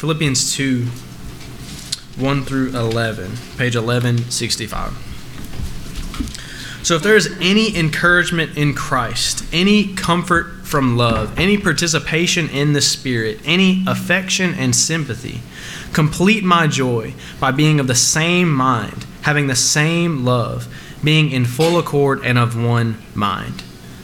Philippians 2 1 through 11, page 1165. So, if there is any encouragement in Christ, any comfort from love, any participation in the Spirit, any affection and sympathy, complete my joy by being of the same mind, having the same love, being in full accord and of one mind.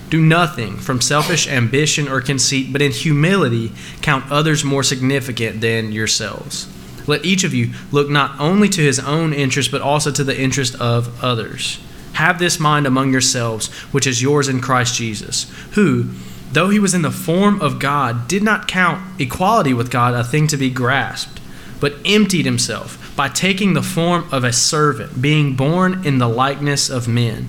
Do nothing from selfish ambition or conceit, but in humility count others more significant than yourselves. Let each of you look not only to his own interest, but also to the interest of others. Have this mind among yourselves, which is yours in Christ Jesus, who, though he was in the form of God, did not count equality with God a thing to be grasped, but emptied himself by taking the form of a servant, being born in the likeness of men.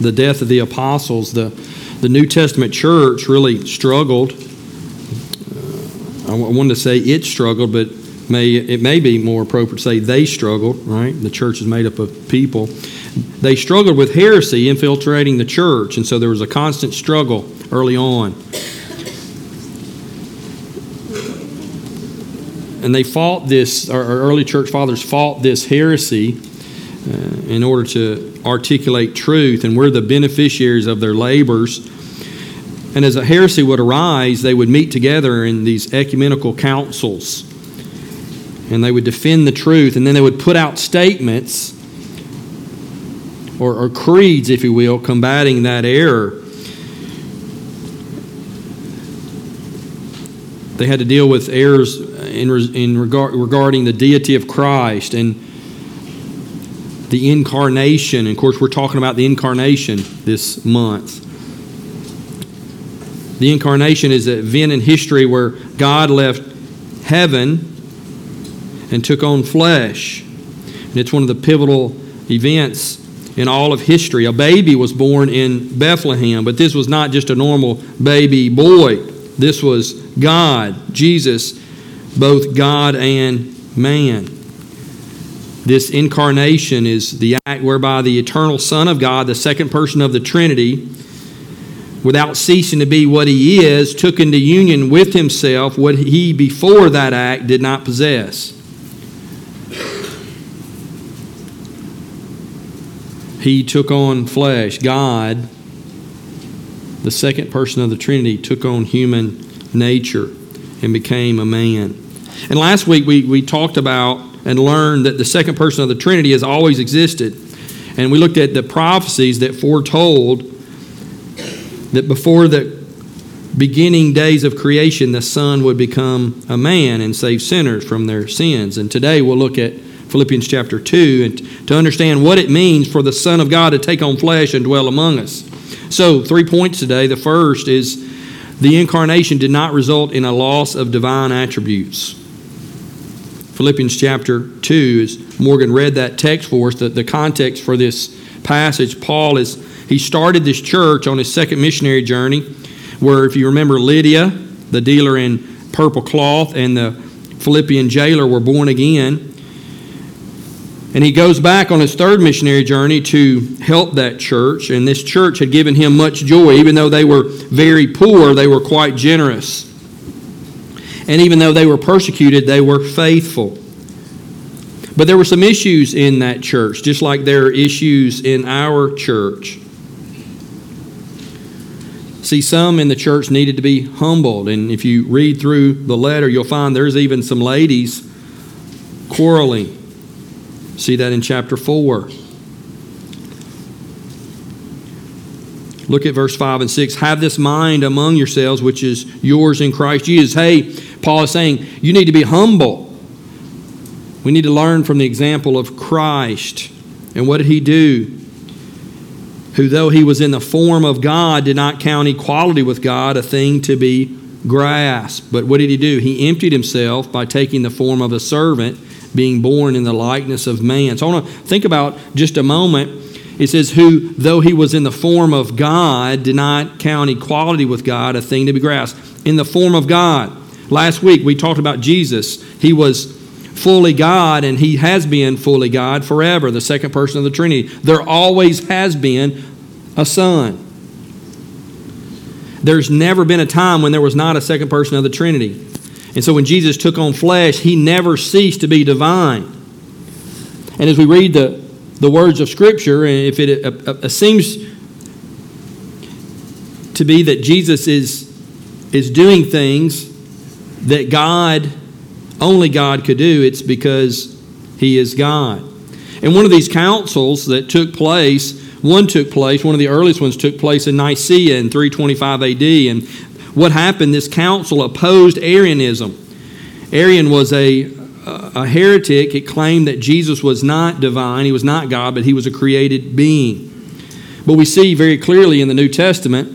the death of the apostles, the, the New Testament church really struggled. Uh, I wanted to say it struggled, but may it may be more appropriate to say they struggled, right? The church is made up of people. They struggled with heresy infiltrating the church, and so there was a constant struggle early on. And they fought this, our early church fathers fought this heresy uh, in order to articulate truth, and we're the beneficiaries of their labors. And as a heresy would arise, they would meet together in these ecumenical councils and they would defend the truth, and then they would put out statements or, or creeds, if you will, combating that error. They had to deal with errors in, in regard, regarding the deity of Christ and the incarnation. And of course, we're talking about the incarnation this month. The incarnation is an event in history where God left heaven and took on flesh. And it's one of the pivotal events in all of history. A baby was born in Bethlehem, but this was not just a normal baby boy. This was God, Jesus, both God and man. This incarnation is the act whereby the eternal Son of God, the second person of the Trinity, without ceasing to be what he is, took into union with himself what he before that act did not possess. He took on flesh. God, the second person of the Trinity, took on human nature and became a man. And last week we, we talked about and learned that the second person of the Trinity has always existed. And we looked at the prophecies that foretold that before the beginning days of creation, the Son would become a man and save sinners from their sins. And today we'll look at Philippians chapter 2, and to understand what it means for the Son of God to take on flesh and dwell among us. So, three points today. The first is the incarnation did not result in a loss of divine attributes. Philippians chapter 2, as Morgan read that text for us, the, the context for this passage, Paul is he started this church on his second missionary journey, where if you remember Lydia, the dealer in purple cloth, and the Philippian jailer were born again. And he goes back on his third missionary journey to help that church. And this church had given him much joy. Even though they were very poor, they were quite generous. And even though they were persecuted, they were faithful. But there were some issues in that church, just like there are issues in our church. See, some in the church needed to be humbled. And if you read through the letter, you'll find there's even some ladies quarreling See that in chapter 4. Look at verse 5 and 6. Have this mind among yourselves, which is yours in Christ Jesus. Hey, Paul is saying you need to be humble. We need to learn from the example of Christ. And what did he do? Who, though he was in the form of God, did not count equality with God a thing to be grasped. But what did he do? He emptied himself by taking the form of a servant, being born in the likeness of man. So I want to think about just a moment. It says, Who, though he was in the form of God, did not count equality with God a thing to be grasped. In the form of God. Last week we talked about Jesus. He was fully God and he has been fully God forever, the second person of the Trinity. There always has been a Son. There's never been a time when there was not a second person of the Trinity. And so when Jesus took on flesh, he never ceased to be divine. And as we read the, the words of Scripture, and if it uh, uh, seems to be that Jesus is, is doing things that God, only God could do, it's because he is God. And one of these councils that took place one took place, one of the earliest ones took place in Nicaea in 325 AD. And what happened, this council opposed Arianism. Arian was a, a heretic. It claimed that Jesus was not divine, he was not God, but he was a created being. But we see very clearly in the New Testament,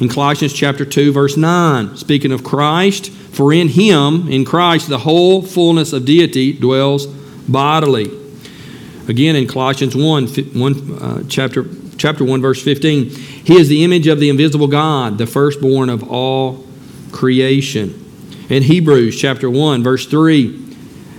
in Colossians chapter 2, verse 9, speaking of Christ, for in him, in Christ, the whole fullness of deity dwells bodily. Again, in Colossians 1, 1 uh, chapter, chapter 1, verse 15, He is the image of the invisible God, the firstborn of all creation. In Hebrews chapter 1, verse 3,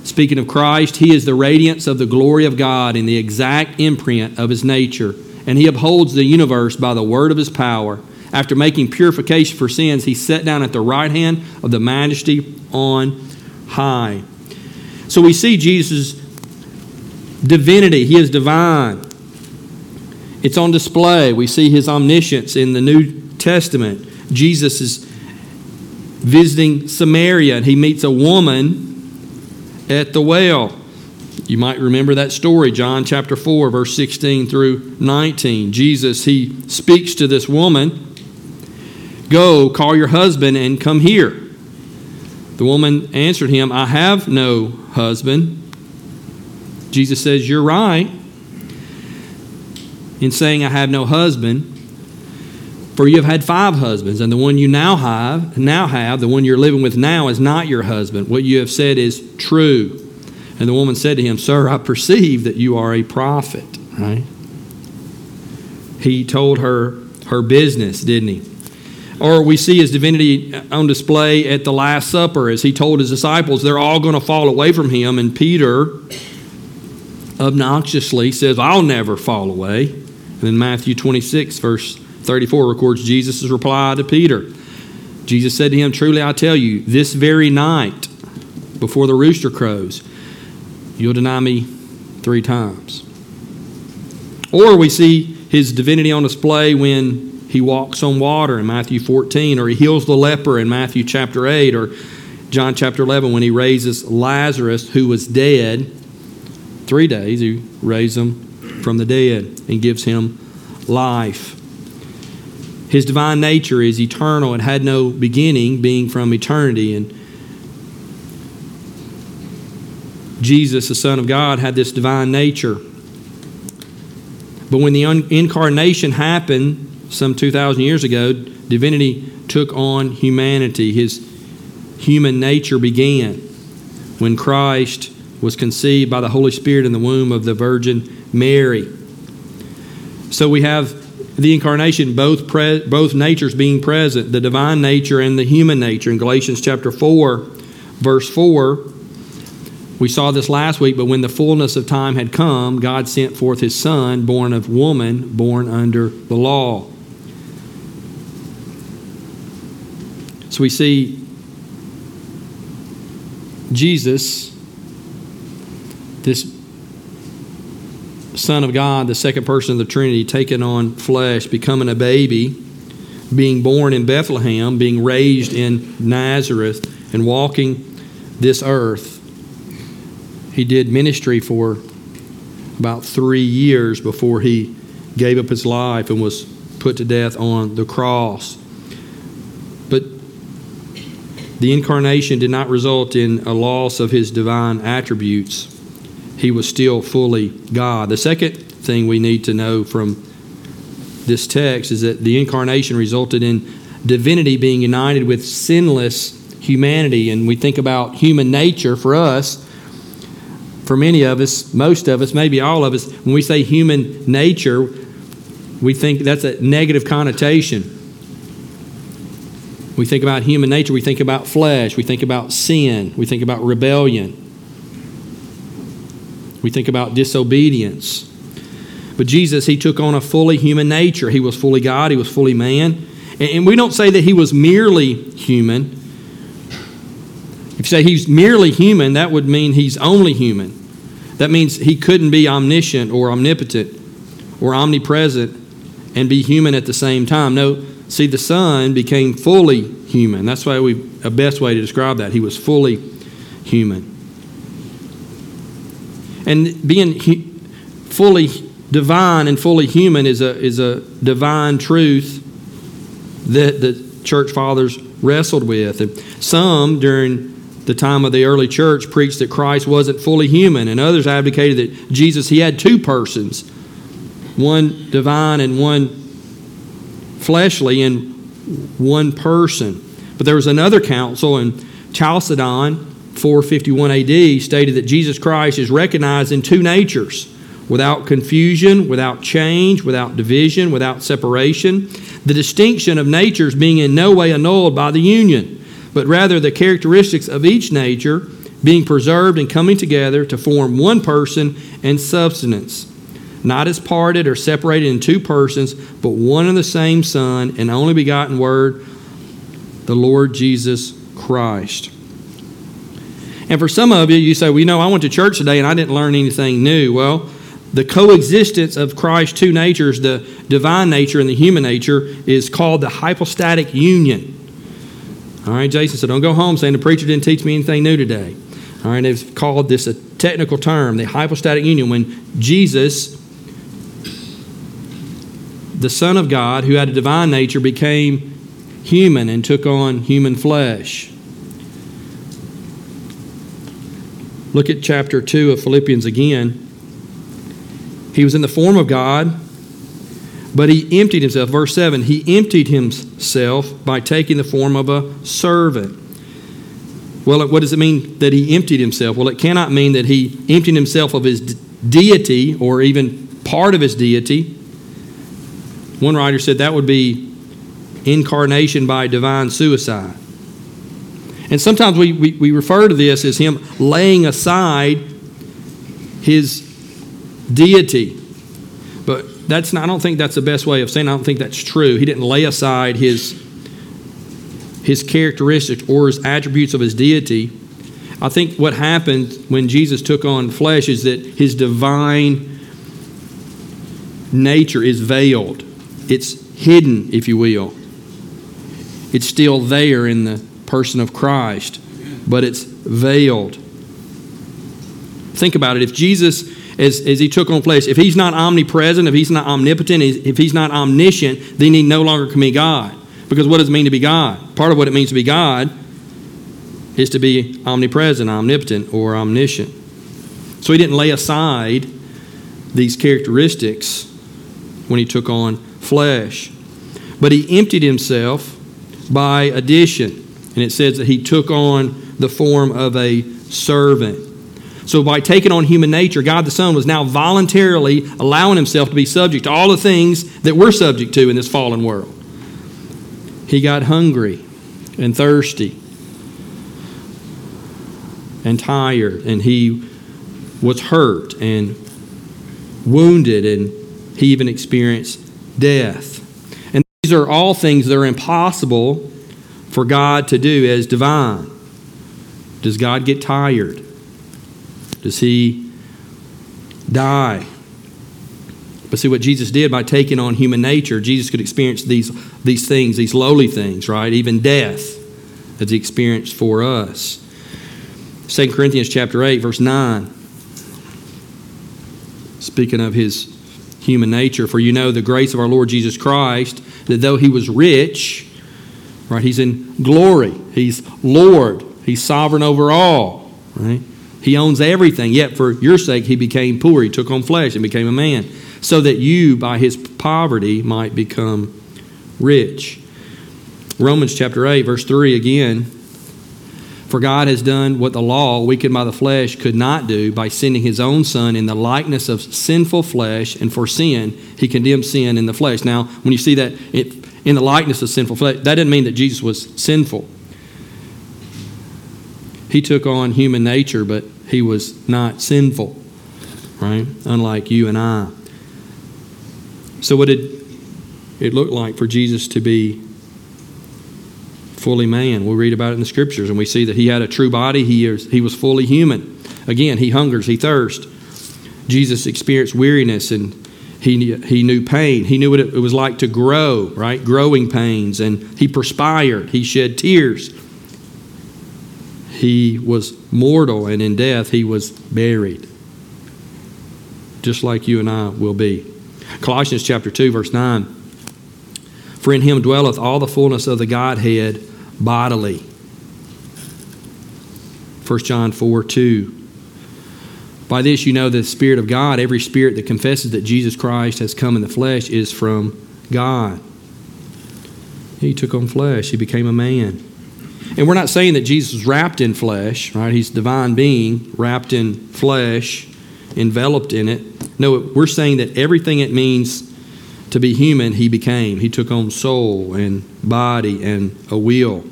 speaking of Christ, He is the radiance of the glory of God in the exact imprint of His nature, and He upholds the universe by the word of His power. After making purification for sins, He sat down at the right hand of the majesty on high. So we see Jesus divinity. He is divine. It's on display. We see his omniscience in the New Testament. Jesus is visiting Samaria and he meets a woman at the well. You might remember that story, John chapter 4, verse 16 through 19. Jesus, he speaks to this woman Go, call your husband and come here. The woman answered him, I have no husband. Jesus says, You're right in saying, I have no husband. For you have had five husbands, and the one you now have, now have, the one you're living with now, is not your husband. What you have said is true. And the woman said to him, Sir, I perceive that you are a prophet. Right? He told her her business, didn't he? Or we see his divinity on display at the Last Supper as he told his disciples they're all going to fall away from him. And Peter obnoxiously says, I'll never fall away. And then Matthew 26, verse 34, records Jesus' reply to Peter. Jesus said to him, Truly I tell you, this very night, before the rooster crows, you'll deny me three times. Or we see his divinity on display when he walks on water in Matthew 14, or he heals the leper in Matthew chapter 8, or John chapter 11 when he raises Lazarus, who was dead, three days, he raised him from the dead and gives him life. His divine nature is eternal and had no beginning, being from eternity. And Jesus, the Son of God, had this divine nature. But when the incarnation happened some 2,000 years ago, divinity took on humanity. His human nature began when Christ was conceived by the Holy Spirit in the womb of the Virgin Mary. So we have the incarnation, both, pre- both natures being present, the divine nature and the human nature. In Galatians chapter 4, verse 4, we saw this last week, but when the fullness of time had come, God sent forth his Son, born of woman, born under the law. So we see Jesus this Son of God, the second person of the Trinity, taking on flesh, becoming a baby, being born in Bethlehem, being raised in Nazareth, and walking this earth. He did ministry for about three years before he gave up his life and was put to death on the cross. But the incarnation did not result in a loss of his divine attributes he was still fully God. The second thing we need to know from this text is that the incarnation resulted in divinity being united with sinless humanity. And we think about human nature for us. For many of us, most of us, maybe all of us, when we say human nature, we think that's a negative connotation. We think about human nature, we think about flesh, we think about sin, we think about rebellion, we think about disobedience. But Jesus, he took on a fully human nature. He was fully God, he was fully man. And we don't say that he was merely human. If you say he's merely human, that would mean he's only human. That means he couldn't be omniscient or omnipotent or omnipresent and be human at the same time. No, see, the Son became fully human. That's why we a best way to describe that. He was fully human. And being fully divine and fully human is a, is a divine truth that the church fathers wrestled with. And some during the time of the early church preached that Christ wasn't fully human, and others advocated that Jesus, he had two persons, one divine and one fleshly, in one person. But there was another council in Chalcedon, 451 AD, stated that Jesus Christ is recognized in two natures without confusion, without change, without division, without separation. The distinction of natures being in no way annulled by the union, but rather the characteristics of each nature being preserved and coming together to form one person and substance, not as parted or separated in two persons, but one and the same Son and only begotten Word, the Lord Jesus Christ. And for some of you, you say, well, you know, I went to church today and I didn't learn anything new. Well, the coexistence of Christ's two natures, the divine nature and the human nature, is called the hypostatic union. All right, Jason said, don't go home saying the preacher didn't teach me anything new today. All right, they've called this a technical term, the hypostatic union, when Jesus, the Son of God, who had a divine nature, became human and took on human flesh. Look at chapter 2 of Philippians again. He was in the form of God, but he emptied himself. Verse 7 He emptied himself by taking the form of a servant. Well, what does it mean that he emptied himself? Well, it cannot mean that he emptied himself of his deity or even part of his deity. One writer said that would be incarnation by divine suicide. And sometimes we, we, we refer to this as him laying aside his deity. But that's not, I don't think that's the best way of saying. I don't think that's true. He didn't lay aside his his characteristics or his attributes of his deity. I think what happened when Jesus took on flesh is that his divine nature is veiled. It's hidden, if you will. It's still there in the person of Christ, but it's veiled. Think about it. If Jesus as, as he took on flesh. If he's not omnipresent, if he's not omnipotent, if he's not omniscient, then he no longer can be God. Because what does it mean to be God? Part of what it means to be God is to be omnipresent, omnipotent, or omniscient. So he didn't lay aside these characteristics when he took on flesh. But he emptied himself by addition. And it says that he took on the form of a servant. So, by taking on human nature, God the Son was now voluntarily allowing himself to be subject to all the things that we're subject to in this fallen world. He got hungry and thirsty and tired, and he was hurt and wounded, and he even experienced death. And these are all things that are impossible for God to do as divine. Does God get tired? Does he die? But see what Jesus did by taking on human nature, Jesus could experience these, these things, these lowly things, right? Even death, as he experienced for us. 2 Corinthians chapter 8, verse 9. Speaking of his human nature, for you know the grace of our Lord Jesus Christ, that though he was rich, right, he's in glory, he's Lord, he's sovereign over all, right? He owns everything, yet for your sake he became poor. He took on flesh and became a man, so that you, by his poverty, might become rich. Romans chapter 8, verse 3 again. For God has done what the law, weakened by the flesh, could not do by sending his own Son in the likeness of sinful flesh, and for sin, he condemned sin in the flesh. Now, when you see that it, in the likeness of sinful flesh, that didn't mean that Jesus was sinful. He took on human nature, but he was not sinful, right? Unlike you and I. So, what did it look like for Jesus to be fully man. We read about it in the scriptures and we see that he had a true body. He, is, he was fully human. Again, he hungers, he thirsts. Jesus experienced weariness and he, he knew pain. He knew what it was like to grow, right? Growing pains. And he perspired, he shed tears. He was mortal, and in death, he was buried, just like you and I will be. Colossians chapter 2, verse 9. For in him dwelleth all the fullness of the Godhead bodily. 1 John 4 2. By this you know the Spirit of God, every spirit that confesses that Jesus Christ has come in the flesh is from God. He took on flesh, he became a man. And we're not saying that Jesus wrapped in flesh, right? He's divine being, wrapped in flesh, enveloped in it. No, we're saying that everything it means to be human, he became. He took on soul and body and a will.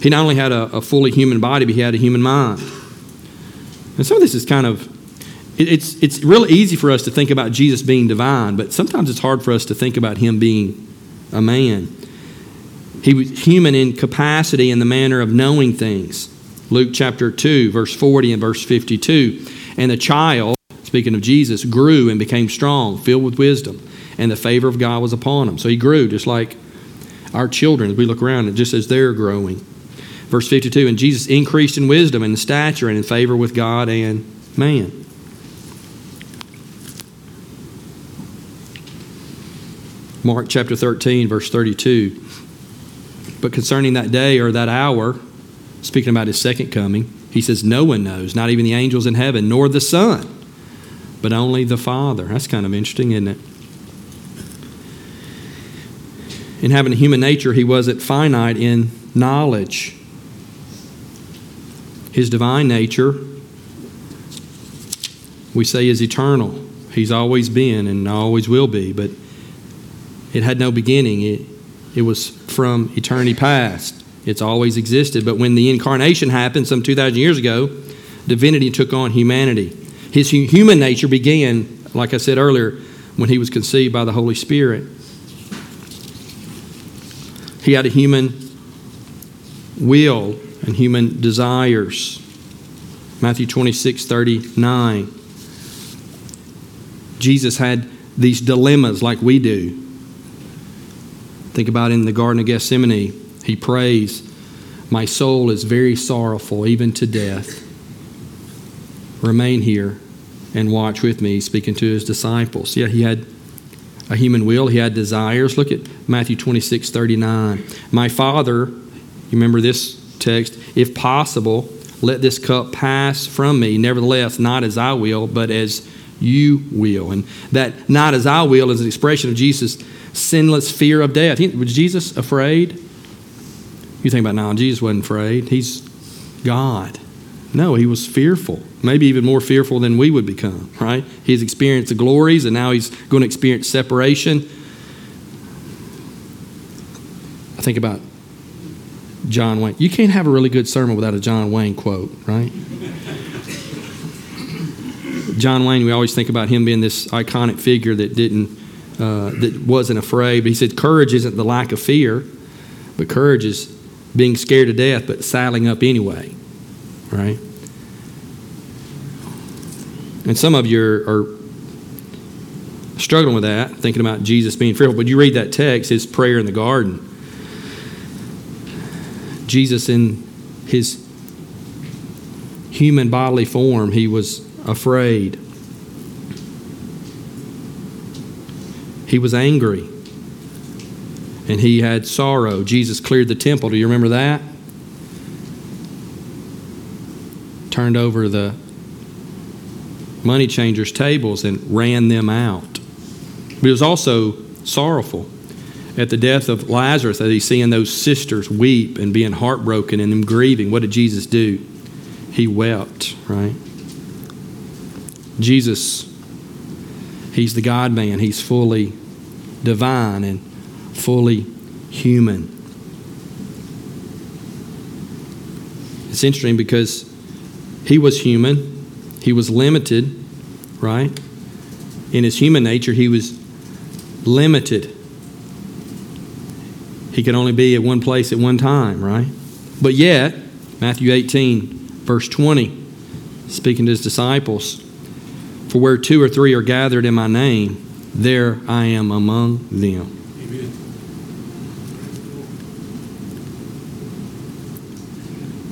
He not only had a, a fully human body, but he had a human mind. And some of this is kind of, it's, it's really easy for us to think about Jesus being divine, but sometimes it's hard for us to think about him being a man. He was human in capacity and the manner of knowing things. Luke chapter 2, verse 40 and verse 52. And the child, speaking of Jesus, grew and became strong, filled with wisdom and the favor of God was upon him. So he grew just like our children as we look around, and just as they're growing. Verse 52 And Jesus increased in wisdom and in stature and in favor with God and man. Mark chapter 13, verse 32. But concerning that day or that hour, speaking about his second coming, he says, No one knows, not even the angels in heaven, nor the Son, but only the Father. That's kind of interesting, isn't it? in having a human nature, he wasn't finite in knowledge. His divine nature, we say, is eternal. He's always been and always will be, but it had no beginning. It, it was from eternity past. It's always existed. But when the incarnation happened some 2,000 years ago, divinity took on humanity. His human nature began, like I said earlier, when he was conceived by the Holy Spirit. He had a human will and human desires. Matthew 26, 39. Jesus had these dilemmas like we do. Think about in the Garden of Gethsemane, he prays, My soul is very sorrowful, even to death. Remain here and watch with me, speaking to his disciples. Yeah, he had a human will. He had desires. Look at Matthew 26, 39. My Father, you remember this text, if possible, let this cup pass from me. Nevertheless, not as I will, but as you will. And that not as I will is an expression of Jesus' sinless fear of death. Was Jesus afraid? You think about now, Jesus wasn't afraid. He's God. No, he was fearful, maybe even more fearful than we would become, right? He's experienced the glories and now he's going to experience separation. I think about John Wayne. You can't have a really good sermon without a John Wayne quote, right? John Wayne, we always think about him being this iconic figure that didn't, uh, that wasn't afraid. But he said, courage isn't the lack of fear, but courage is being scared to death, but saddling up anyway right? And some of you are, are struggling with that, thinking about Jesus being fearful. But you read that text, his prayer in the garden. Jesus, in his human bodily form, he was afraid. He was angry. And he had sorrow. Jesus cleared the temple. Do you remember that? turned over the money changers' tables and ran them out. But he was also sorrowful. at the death of Lazarus, as he's seeing those sisters weep and being heartbroken and them grieving, what did Jesus do? He wept, right? Jesus, he's the God man. He's fully divine and fully human. It's interesting because he was human, he was limited, right? In his human nature, he was limited. He could only be at one place at one time, right? But yet, Matthew 18, verse 20, speaking to his disciples, for where two or three are gathered in my name, there I am among them. Amen.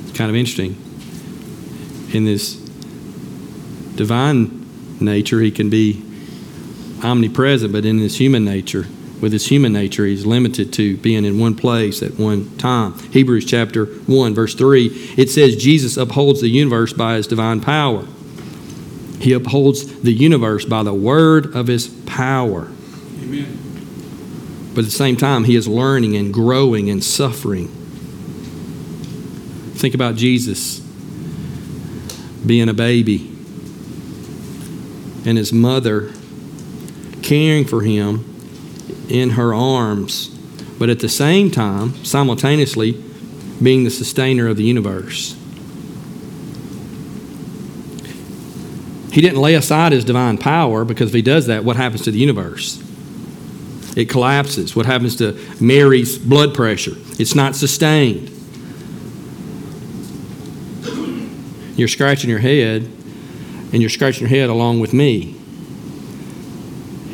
It's kind of interesting. In this divine nature, he can be omnipresent, but in his human nature, with his human nature, he's limited to being in one place at one time. Hebrews chapter 1, verse 3, it says Jesus upholds the universe by his divine power. He upholds the universe by the word of his power. Amen. But at the same time, he is learning and growing and suffering. Think about Jesus being a baby and his mother caring for him in her arms, but at the same time, simultaneously, being the sustainer of the universe. He didn't lay aside his divine power because if he does that, what happens to the universe? It collapses. What happens to Mary's blood pressure? It's not sustained. You're scratching your head, and you're scratching your head along with me.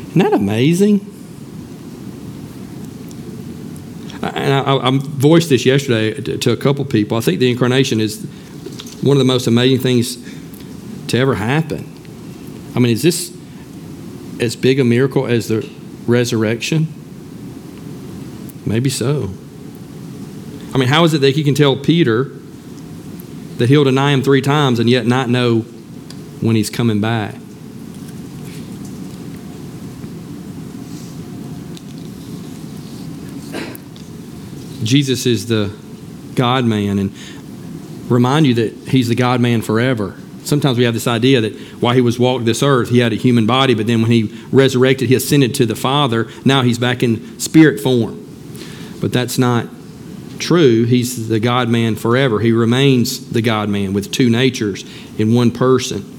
Isn't that amazing? And I, I, voiced this yesterday to a couple people. I think the incarnation is one of the most amazing things to ever happen. I mean, is this as big a miracle as the resurrection? Maybe so. I mean, how is it that he can tell Peter that he'll deny him three times and yet not know when he's coming back? Jesus is the God man and remind you that he's the God man forever. Sometimes we have this idea that while he was walking this earth, he had a human body, but then when he resurrected, he ascended to the Father. Now he's back in spirit form. But that's not true. He's the God man forever. He remains the God man with two natures in one person.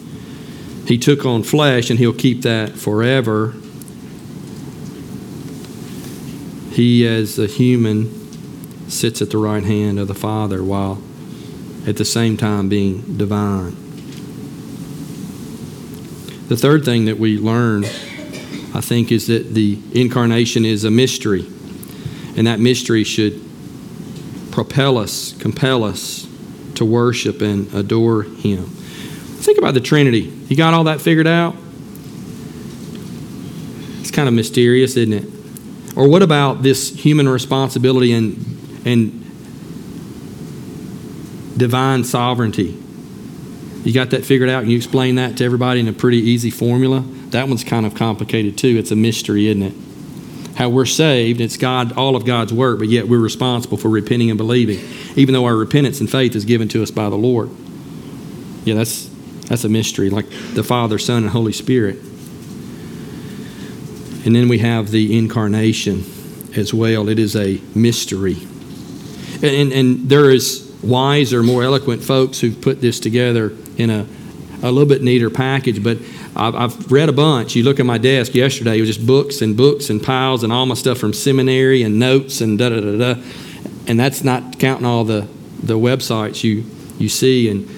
He took on flesh, and he'll keep that forever. He, as a human, sits at the right hand of the Father while at the same time being divine. The third thing that we learn, I think, is that the incarnation is a mystery, and that mystery should propel us, compel us to worship and adore Him. Think about the Trinity. You got all that figured out? It's kind of mysterious, isn't it? Or what about this human responsibility and, and divine sovereignty? You got that figured out and you explain that to everybody in a pretty easy formula? That one's kind of complicated too. It's a mystery, isn't it? How we're saved, it's God, all of God's work, but yet we're responsible for repenting and believing, even though our repentance and faith is given to us by the Lord. Yeah, that's that's a mystery, like the Father, Son, and Holy Spirit. And then we have the incarnation as well. It is a mystery. And, and, and there is wiser, more eloquent folks who've put this together in a, a little bit neater package. But I've, I've read a bunch. You look at my desk yesterday, it was just books and books and piles and all my stuff from seminary and notes and da da da da. And that's not counting all the, the websites you, you see. And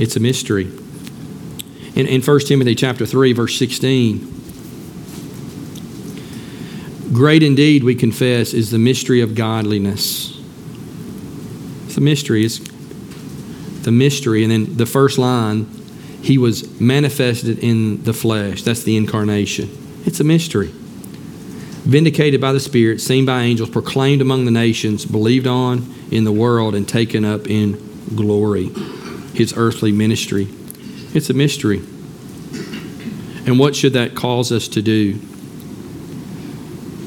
it's a mystery. In, in 1 Timothy chapter 3, verse 16, Great indeed, we confess, is the mystery of godliness. A mystery. It's the mystery. And then the first line, he was manifested in the flesh. That's the incarnation. It's a mystery. Vindicated by the Spirit, seen by angels, proclaimed among the nations, believed on in the world, and taken up in glory. His earthly ministry. It's a mystery. And what should that cause us to do?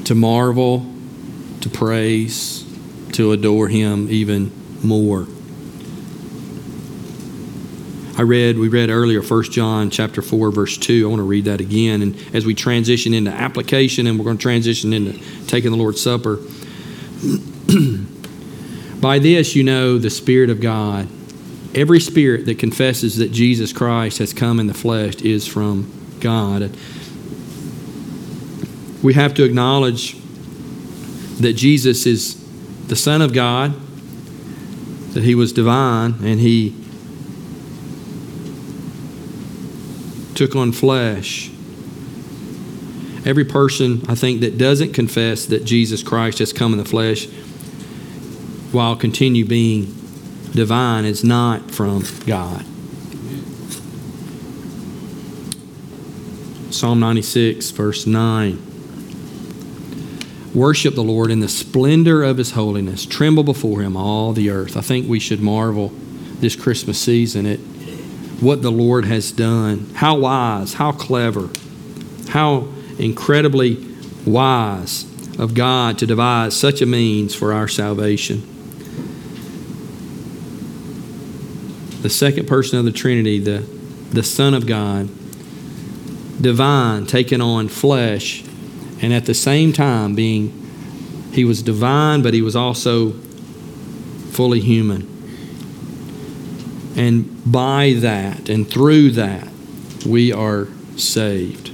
to marvel, to praise, to adore Him even more. I read, we read earlier 1 John chapter 4 verse 2. I want to read that again and as we transition into application and we're going to transition into taking the Lord's Supper. By this you know the spirit of God. Every spirit that confesses that Jesus Christ has come in the flesh is from God. We have to acknowledge that Jesus is the Son of God, that He was divine, and He took on flesh. Every person, I think, that doesn't confess that Jesus Christ has come in the flesh while continue being divine is not from God. Psalm 96, verse 9. Worship the Lord in the splendor of his holiness. Tremble before him, all the earth. I think we should marvel this Christmas season at what the Lord has done. How wise, how clever, how incredibly wise of God to devise such a means for our salvation. The second person of the Trinity, the, the Son of God, divine, taking on flesh, and at the same time being, he was divine, but he was also fully human. And by that and through that, we are saved.